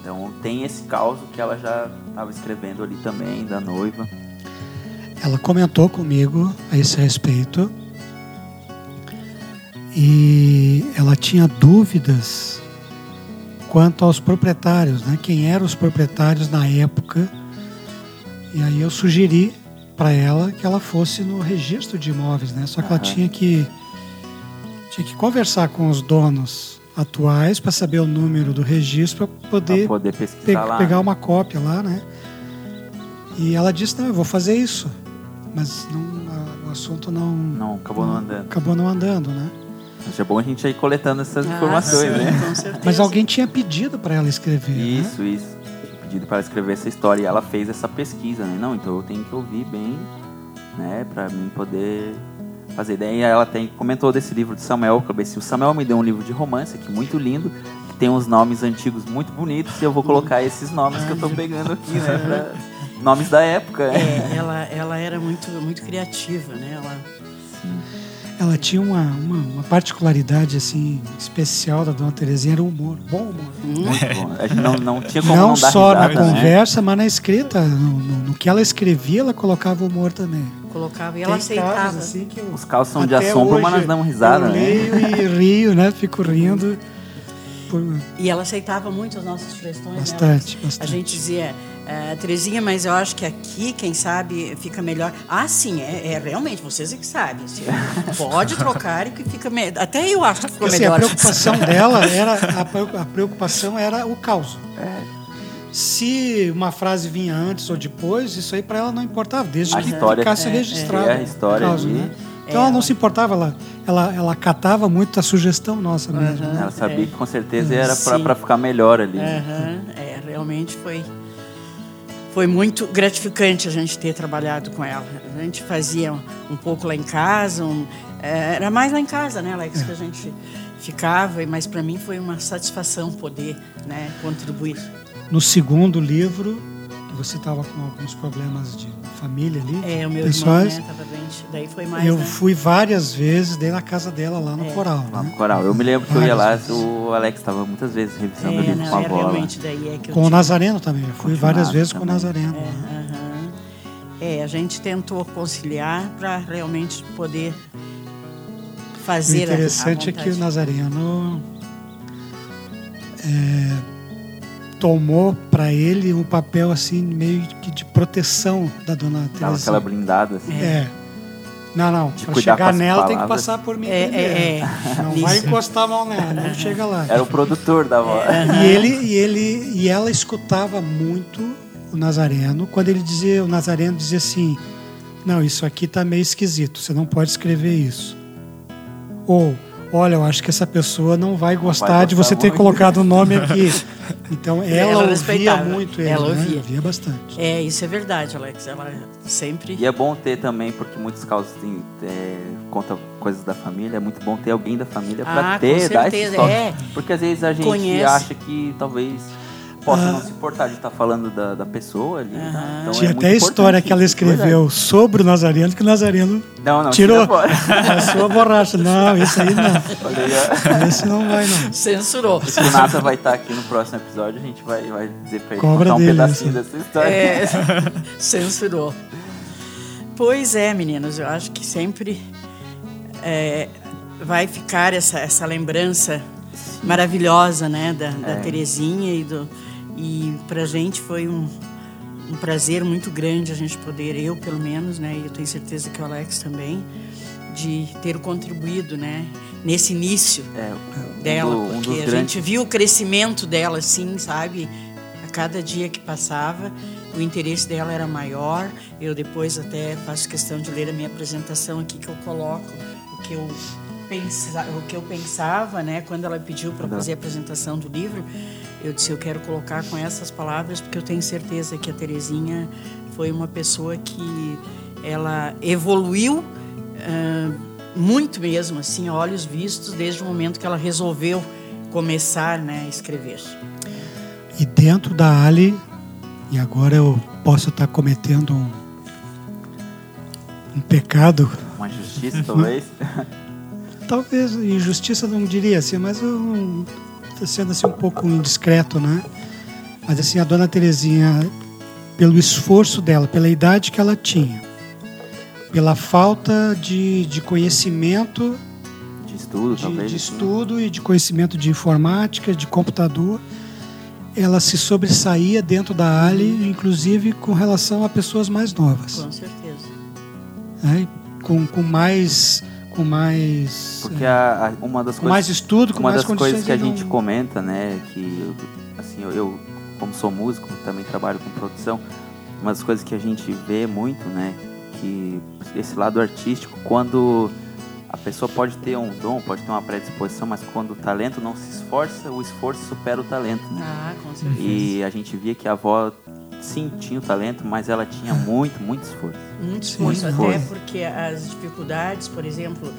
Então tem esse caos que ela já estava escrevendo ali também, da noiva. Ela comentou comigo a esse respeito e ela tinha dúvidas quanto aos proprietários, né? Quem eram os proprietários na época? E aí eu sugeri para ela que ela fosse no registro de imóveis, né? Só que uhum. ela tinha que tinha que conversar com os donos atuais para saber o número do registro para poder, poder pe lá, pegar né? uma cópia lá, né? E ela disse: "Não, eu vou fazer isso". mas não, a, o assunto não, Não, acabou não andando. acabou não andando, né? Mas é bom a gente ir coletando essas Ah, informações, sim, né? Com certeza. Mas alguém tinha pedido para ela escrever, né? Isso, isso. Tinha pedido para ela escrever essa história e ela fez essa pesquisa, né? Não, então eu tenho que ouvir bem, né? Pra mim poder fazer. Daí ela tem, comentou desse livro de Samuel. Eu assim, o Samuel me deu um livro de romance aqui, muito lindo, que tem uns nomes antigos muito bonitos e eu vou colocar esses nomes que eu tô pegando aqui, né? Pra, nomes da época. né? É, ela, ela era muito, muito criativa, né? Ela, Ela tinha uma, uma, uma particularidade assim especial da Dona Terezinha, era o humor, bom humor. Muito bom. A gente não, não tinha como não não, dar só na risada, né? conversa, mas na escrita, no, no- no que ela escrevia, ela colocava humor também. colocava e ela Tem aceitava. casos, assim, que eu- Os casos são de assombro, mas hoje nós damos risada, eu né? leio e rio, né? Fico rindo. por- E ela aceitava muito as nossas sugestões. né? Bastante, A bastante. gente dizia, "Ah, Terezinha, mas eu acho que aqui, quem sabe, fica melhor. Ah, sim, é, é realmente, vocês é que sabem. assim, pode trocar e que fica melhor. Até eu acho que ficou Assim, a melhor. preocupação dela era a, preo- a preocupação era o caos. É. Se uma frase vinha antes ou depois, isso aí para ela não importava, desde A que história- ficasse é, registrado. é, a história o caos, ali. né? Então ela não se importava, ela, ela, ela catava muito a sugestão nossa mesmo. né? Ela sabia É. que com certeza era pra ficar melhor ali. Aham, é, realmente foi foi muito gratificante a gente ter trabalhado com ela. A gente fazia um pouco lá em casa, um- é, era mais lá em casa, né, Alex, que a gente ficava, mas para mim foi uma satisfação poder, né, contribuir. No segundo livro, você estava com alguns problemas de família ali, É, o meu pessoais, irmão, né, doente, daí foi mais, eu né? fui várias vezes, dei na casa dela lá no É. coral. Lá né? no coral. Eu me lembro que eu ia lá, Várias vezes. o Alex estava muitas vezes revisando o É, livro não, com a é bola. é Com o Nazareno também, eu fui várias vezes com o também. Nazareno. É, aham. É, a gente tentou conciliar para realmente poder O fazer a- a interessante é que o. Nazareno é, tomou para ele um papel assim meio que de proteção da dona Terezinha. aquela blindada assim. É. Não, não. De Para cuidar com chegar nela tem que palavras. passar por mim É, primeiro. é, é. Não vai Isso. encostar a mão nela, não chega lá. Era o produtor da voz. E ele e ele e ela escutava muito o Nazareno quando ele dizia, o Nazareno dizia assim: "Não, isso aqui tá meio esquisito, você não pode escrever isso". Ou Olha, eu acho que essa pessoa não vai gostar de gostar você ter muito. colocado o nome aqui. Então ela, Ela ouvia muito ele, Ela né? ouvia. ouvia bastante. É, isso é verdade, Alex. Ela sempre. E é bom ter também, porque muitos casos tem, é, conta coisas da família, é muito bom ter alguém da família pra Ah, ter, com dar esse certeza, toque. é. Porque às vezes a gente Conhece. acha que talvez possa Ah. não se importar de estar falando da, da pessoa ali. né? Aham. Então Tinha é até a história que ela verdade. escreveu sobre o Nazareno, que o Nazareno Não, não, tirou fora. a sua borracha. Não, isso aí não. Olha aí, ó. Esse não vai, não. Censurou. Se o Nata vai estar aqui no próximo episódio, a gente vai, vai dizer pra ele Cobra contar um dele, pedacinho essa. dessa história. É, censurou. Pois é, meninos, eu acho que sempre é, vai ficar essa, essa lembrança maravilhosa, né, da, da É. Terezinha e do e pra gente foi um, um prazer muito grande a gente poder, eu pelo menos, né, e eu tenho certeza que o Alex também, de ter contribuído, né, nesse início É, um dela, do- um porque a grandes gente viu o crescimento dela, assim, sabe? A cada dia que passava, o interesse dela era maior. Eu depois até faço questão de ler a minha apresentação aqui que eu coloco o que eu pensa, o que eu pensava, né? Quando ela pediu para fazer a apresentação do livro, eu disse eu quero colocar com essas palavras porque eu tenho certeza que a Terezinha foi uma pessoa que ela evoluiu ah, muito mesmo, assim, a olhos vistos, desde o momento que ela resolveu começar né, a escrever. E dentro da Ali, e agora eu posso estar cometendo um, um pecado, uma justiça, talvez. talvez injustiça não diria assim, mas eu estou sendo assim um pouco indiscreto, né? Mas assim, a dona Terezinha, pelo esforço dela, pela idade que ela tinha, pela falta de, de conhecimento De estudo, de, talvez. de assim. estudo e de conhecimento de informática, de computador, ela se sobressaía dentro da Ali, inclusive com relação a pessoas mais novas, Com certeza. né? com, com mais com mais Porque a, a- uma das com coisas mais estudo, com uma mais das coisas que a não- gente comenta, né, que assim, eu, eu, como sou músico, também trabalho com produção, uma das coisas que a gente vê muito, né, que esse lado artístico, quando a pessoa pode ter um dom, pode ter uma predisposição, mas quando o talento não se esforça, o esforço supera o talento, né? Ah, com certeza. E a gente via que a avó sim tinha o talento, mas ela tinha muito, muito esforço. Muito esforço, Muito até esforço. porque as dificuldades, por exemplo,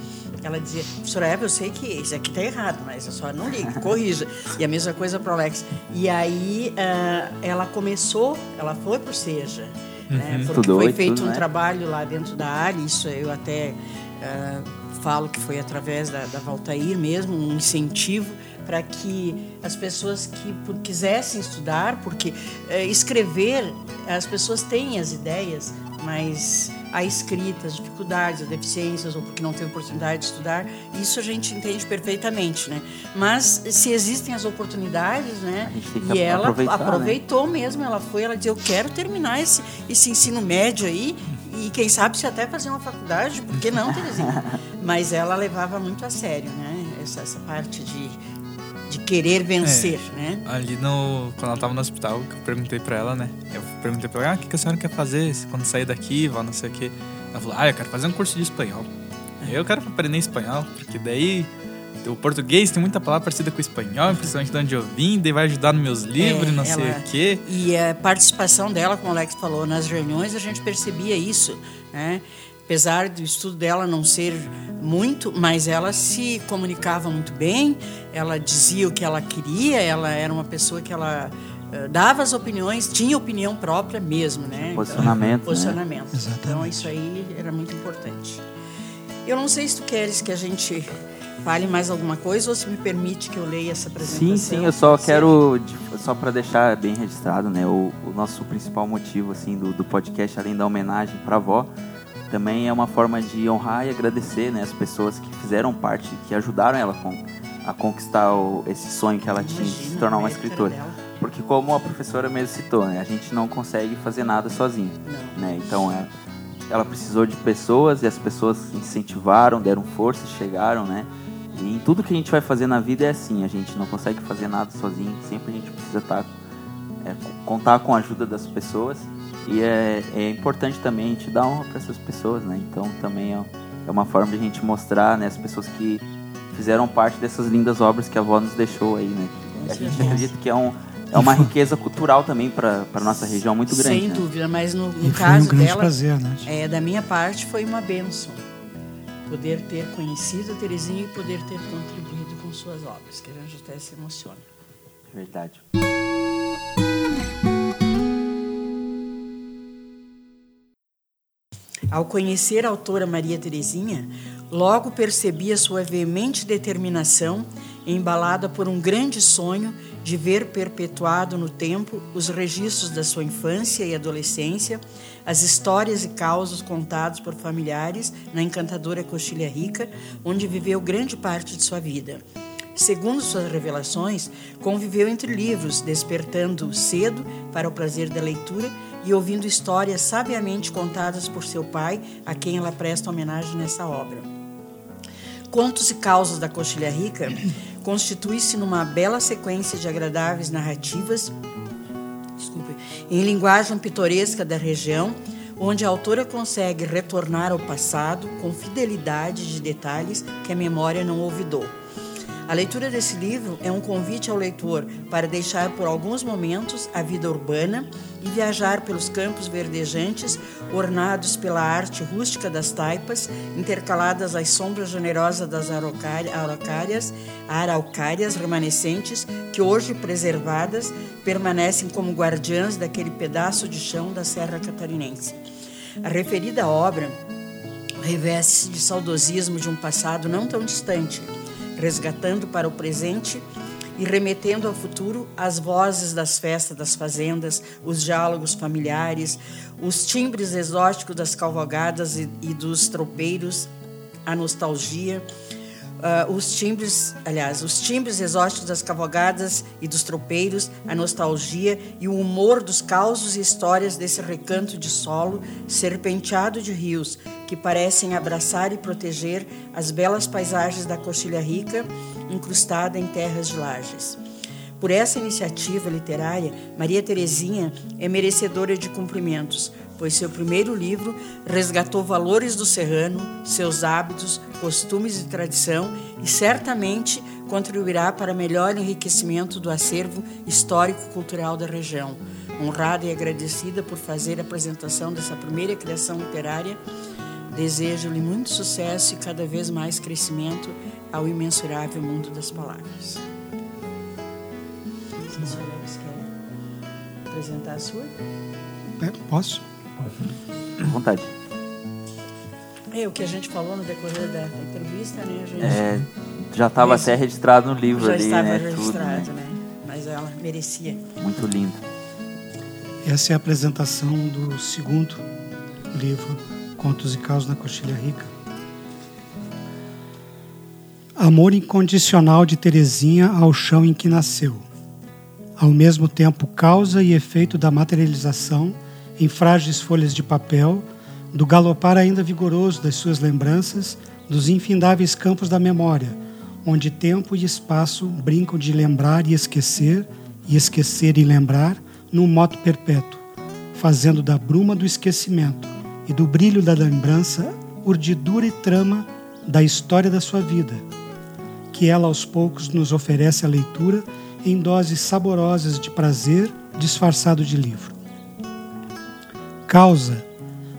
ela dizia, professora Eva, eu sei que isso aqui está errado, mas a senhora não liga, corrija. E a mesma coisa para o Alex. E aí ah, ela começou, ela foi para o SEJA, né, porque Estudou foi e feito tudo, um né? trabalho lá dentro da área, isso eu até ah, falo que foi através da, da Valtair mesmo, um incentivo para que as pessoas que quisessem estudar, porque eh, escrever, as pessoas têm as ideias, mas a escrita, as dificuldades, as deficiências, ou porque não teve oportunidade de estudar, isso a gente entende perfeitamente, né? Mas se existem as oportunidades, né? E ela né? aproveitou mesmo, ela foi, ela disse, eu quero terminar esse, esse ensino médio aí, e quem sabe se até fazer uma faculdade, por que não, Terezinha? Mas ela levava muito a sério, né? Essa, essa parte de, de querer vencer, né? Ali no. Quando ela tava no hospital, que eu perguntei pra ela, né? Eu perguntei pra ela, ah, o que que a senhora quer fazer quando sair daqui, vá, não sei o quê. Ela falou, ah, eu quero fazer um curso de espanhol. Eu quero aprender espanhol, porque daí o português tem muita palavra parecida com o espanhol, principalmente de onde eu vim, daí vai ajudar nos meus livros, É, não sei ela- o quê. E a participação dela, como o Alex falou, nas reuniões, a gente percebia isso, né? Apesar do estudo dela não ser muito, mas ela se comunicava muito bem, ela dizia o que ela queria, ela era uma pessoa que ela eh, dava as opiniões, tinha opinião própria mesmo, né? Posicionamento, né? Então, posicionamento. Então Exatamente. isso aí era muito importante. Eu não sei se tu queres que a gente fale mais alguma coisa ou se me permite que eu leia essa apresentação. Sim, sim, eu só quero, só para deixar bem registrado, né, o, o nosso principal motivo, assim, do, do podcast, além da homenagem para a avó, também é uma forma de honrar e agradecer, né, as pessoas que fizeram parte, que ajudaram ela com, a conquistar o- esse sonho que ela tinha de se tornar uma mérito escritora. Porque como a professora mesmo citou, né, a gente não consegue fazer nada sozinho, né, então é, ela precisou de pessoas e as pessoas incentivaram, deram força, chegaram, né, e em tudo que a gente vai fazer na vida é assim, a gente não consegue fazer nada sozinho, sempre a gente precisa estar, é, contar com a ajuda das pessoas e é, é importante também a gente dar honra para essas pessoas, né? Então também é, é uma forma de a gente mostrar, né, as pessoas que fizeram parte dessas lindas obras que a avó nos deixou aí, né? E a gente acredita que é, um, é uma riqueza cultural também para nossa região muito grande. Sem né? dúvida, mas no, no foi um caso grande dela, prazer, né? é, da minha parte, foi uma benção poder ter conhecido a Terezinha e poder ter contribuído com suas obras, que a gente até se emociona. Verdade. Ao conhecer a autora Maria Terezinha, logo percebi a sua veemente determinação, embalada por um grande sonho de ver perpetuado no tempo os registros da sua infância e adolescência, as histórias e causos contados por familiares na encantadora Coxilha Rica, onde viveu grande parte de sua vida. Segundo suas revelações, conviveu entre livros, despertando cedo para o prazer da leitura e ouvindo histórias sabiamente contadas por seu pai, a quem ela presta homenagem nessa obra. Contos e Causas da Coxilha Rica constitui-se numa bela sequência de agradáveis narrativas desculpe, em linguagem pitoresca da região, onde a autora consegue retornar ao passado com fidelidade de detalhes que a memória não olvidou. A leitura desse livro é um convite ao leitor para deixar por alguns momentos a vida urbana e viajar pelos campos verdejantes, ornados pela arte rústica das taipas, intercaladas às sombras generosas das araucárias, araucárias, remanescentes, que hoje preservadas permanecem como guardiãs daquele pedaço de chão da Serra Catarinense. A referida obra reveste-se de saudosismo de um passado não tão distante, resgatando para o presente e remetendo ao futuro as vozes das festas das fazendas, os diálogos familiares, os timbres exóticos das cavalgadas e, e dos tropeiros, a nostalgia, uh, os timbres, aliás, os timbres exóticos das cavalgadas e dos tropeiros, a nostalgia e o humor dos causos e histórias desse recanto de solo serpenteado de rios que parecem abraçar e proteger as belas paisagens da Coxilha Rica, incrustada em terras de lajes. Por essa iniciativa literária, Maria Terezinha é merecedora de cumprimentos, pois seu primeiro livro resgatou valores do serrano, seus hábitos, costumes e tradição e certamente contribuirá para melhor enriquecimento do acervo histórico-cultural da região. Honrada e agradecida por fazer a apresentação dessa primeira criação literária, desejo-lhe muito sucesso e cada vez mais crescimento ao imensurável mundo das palavras. Senhora quer apresentar a sua? É, posso? À vontade. É o que a gente falou no decorrer da, da entrevista, né? A gente É, já estava até registrado no livro já ali, estava né? Tudo, registrado, né? né? Mas ela merecia. Muito lindo. Essa é a apresentação do segundo livro, Contos e Caos na Coxilha Rica. Amor incondicional de Teresinha ao chão em que nasceu. Ao mesmo tempo, causa e efeito da materialização em frágeis folhas de papel, do galopar ainda vigoroso das suas lembranças, dos infindáveis campos da memória, onde tempo e espaço brincam de lembrar e esquecer, e esquecer e lembrar, num moto perpétuo, fazendo da bruma do esquecimento e do brilho da lembrança urdidura e trama da história da sua vida, que ela aos poucos nos oferece a leitura em doses saborosas de prazer disfarçado de livro. Causa,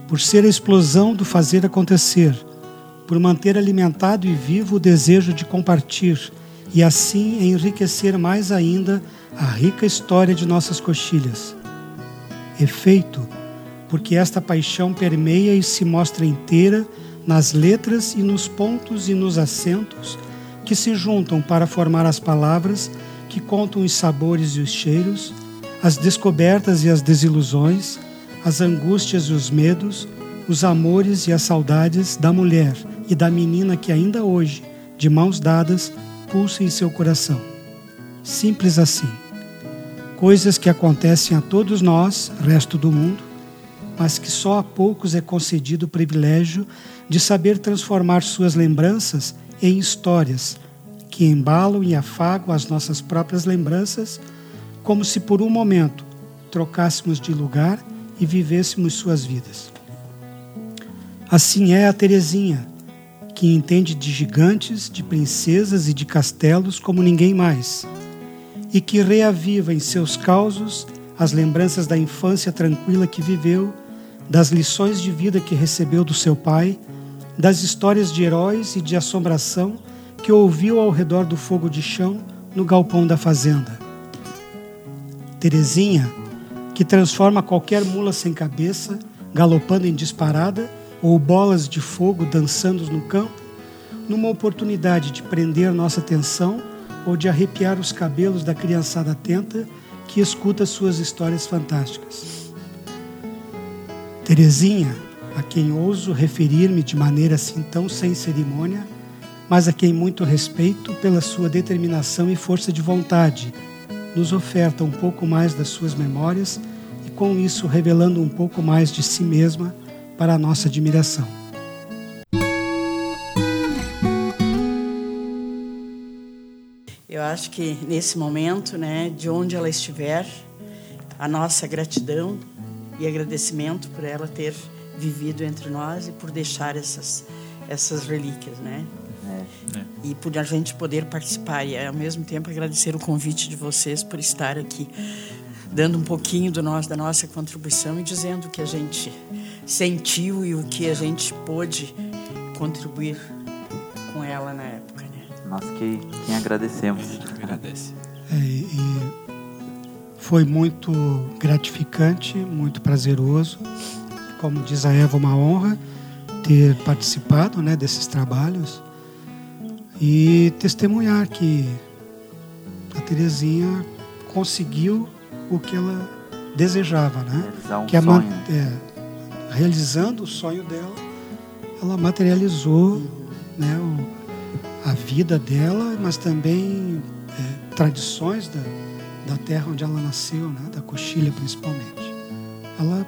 por ser a explosão do fazer acontecer, por manter alimentado e vivo o desejo de compartilhar e assim enriquecer mais ainda a rica história de nossas coxilhas. Efeito, porque esta paixão permeia e se mostra inteira nas letras e nos pontos e nos acentos que se juntam para formar as palavras que contam os sabores e os cheiros, as descobertas e as desilusões, as angústias e os medos, os amores e as saudades da mulher e da menina que ainda hoje, de mãos dadas, pulsa em seu coração. Simples assim. Coisas que acontecem a todos nós, resto do mundo, mas que só a poucos é concedido o privilégio de saber transformar suas lembranças em histórias que embalam e afagam as nossas próprias lembranças, como se por um momento trocássemos de lugar e vivêssemos suas vidas. Assim é a Terezinha, que entende de gigantes, de princesas e de castelos como ninguém mais, e que reaviva em seus causos as lembranças da infância tranquila que viveu, das lições de vida que recebeu do seu pai, das histórias de heróis e de assombração que ouviu ao redor do fogo de chão no galpão da fazenda. Terezinha, que transforma qualquer mula sem cabeça, galopando em disparada, ou bolas de fogo dançando no campo, numa oportunidade de prender nossa atenção ou de arrepiar os cabelos da criançada atenta que escuta suas histórias fantásticas. Terezinha, a quem ouso referir-me de maneira assim tão sem cerimônia, mas a quem muito respeito pela sua determinação e força de vontade, nos oferta um pouco mais das suas memórias e com isso revelando um pouco mais de si mesma para a nossa admiração. Eu acho que nesse momento, né, de onde ela estiver, a nossa gratidão e agradecimento por ela ter vivido entre nós e por deixar essas essas relíquias, né? É. E por a gente poder participar e ao mesmo tempo agradecer o convite de vocês por estar aqui dando um pouquinho do nosso da nossa contribuição e dizendo o que a gente sentiu e o que a gente pôde contribuir com ela na época, né? Nós que quem agradecemos. Agradece. É, e foi muito gratificante, muito prazeroso. Como diz a Eva, uma honra ter participado né, desses trabalhos e testemunhar que a Terezinha conseguiu o que ela desejava, né? Um que a sonho. é, realizando o sonho dela, ela materializou né, o- a vida dela, mas também é, tradições da, da terra onde ela nasceu, né, da coxilha principalmente. Ela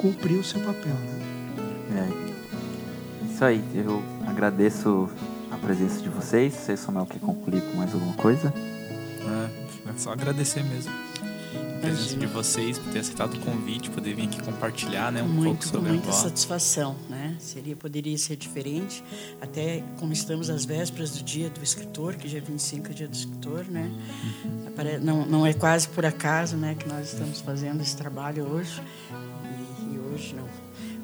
cumpriu o seu papel. Né? É. Isso aí, eu agradeço presença de vocês. Você, Samuel, quer concluir com mais alguma coisa? É, é só agradecer mesmo. presença de vocês, por ter aceitado o convite, poder vir aqui compartilhar, né, um muito, pouco sobre muita a avó. satisfação, né? Seria poderia ser diferente, até como estamos às vésperas do dia do escritor, que dia 25 é dia do escritor, né? Não, não é quase por acaso, né, que nós estamos fazendo esse trabalho hoje. E, e hoje, não,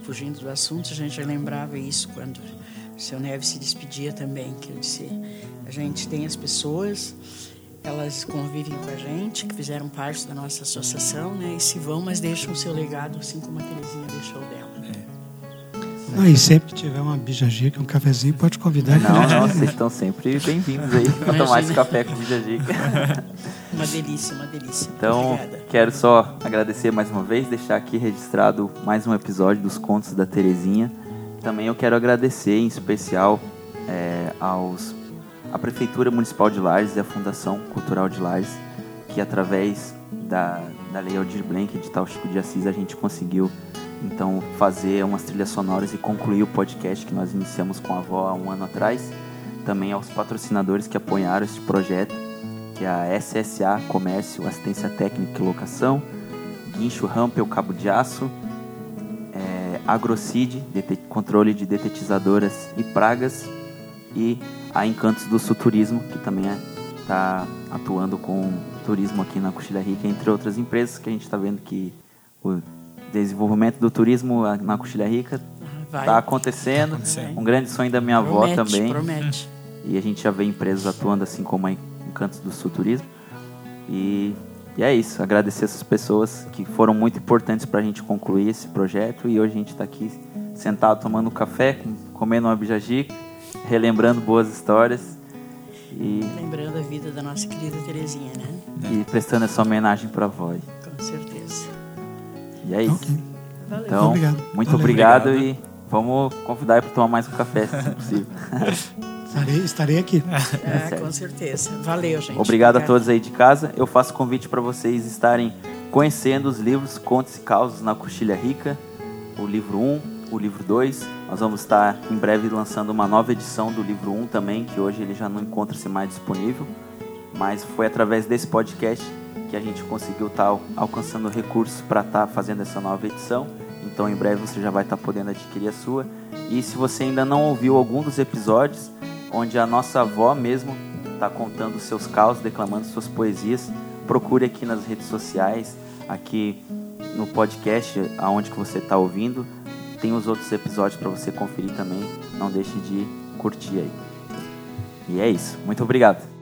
fugindo do assunto, a gente já lembrava isso quando o seu Neves se despedia também, que eu disse, a gente tem as pessoas elas convivem com a gente, que fizeram parte da nossa associação, né? E se vão, mas deixam o seu legado, assim como a Terezinha deixou dela. Ah, e sempre que tiver uma bijajica, um cafezinho, pode convidar. Não, não, vocês estão sempre bem-vindos aí para tomar esse café com Bijajica. Uma delícia, uma delícia. Então, Obrigada. quero só agradecer mais uma vez, deixar aqui registrado mais um episódio dos Contos da Terezinha. Também eu quero agradecer em especial é, aos a Prefeitura Municipal de Lages e a Fundação Cultural de Lages, que através da, da Lei Aldir Blanc, edital Chico de Assis, a gente conseguiu então fazer umas trilhas sonoras e concluir o podcast que nós iniciamos com a avó há um ano atrás. Também aos patrocinadores que apoiaram este projeto, que é a SSA Comércio, Assistência Técnica e Locação, Guincho Rampel Cabo de Aço, é, Agrocid, controle de detetizadoras e pragas, e a Encantos do Sul Turismo, que também está atuando com turismo aqui na Coxilha Rica, entre outras empresas que a gente está vendo que o desenvolvimento do turismo na Coxilha Rica está acontecendo. Tá acontecendo. Um grande sonho da minha avó promete, também. Promete. E a gente já vê empresas atuando assim como a Encantos do Sul Turismo. E, e é isso, agradecer essas pessoas que foram muito importantes para a gente concluir esse projeto. E hoje a gente está aqui sentado tomando café, com- comendo uma bijajica, relembrando boas histórias e, Lembrando a vida da nossa querida Terezinha, né? e prestando essa homenagem para a avó. Com certeza. E é isso. Ok. Valeu. Então, Obrigado. muito Valeu. obrigado, Obrigado. e vamos convidar para tomar mais um café, se possível. Estarei, estarei aqui. É, sério. com certeza. Valeu, gente. Obrigado a Obrigada. todos aí de casa. Eu faço convite para vocês estarem conhecendo os livros Contos e Causos na Coxilha Rica, o livro 1, o livro 2. Nós vamos estar em breve lançando uma nova edição do livro 1 também, que hoje ele já não encontra-se mais disponível, mas foi através desse podcast que a gente conseguiu estar alcançando recursos para estar fazendo essa nova edição. Então em breve você já vai estar podendo adquirir a sua. E se você ainda não ouviu algum dos episódios, onde a nossa avó mesmo está contando seus causos, declamando suas poesias, procure aqui nas redes sociais, aqui no podcast, aonde que você está ouvindo. Tem os outros episódios para você conferir também. Não deixe de curtir aí. E é isso. Muito obrigado.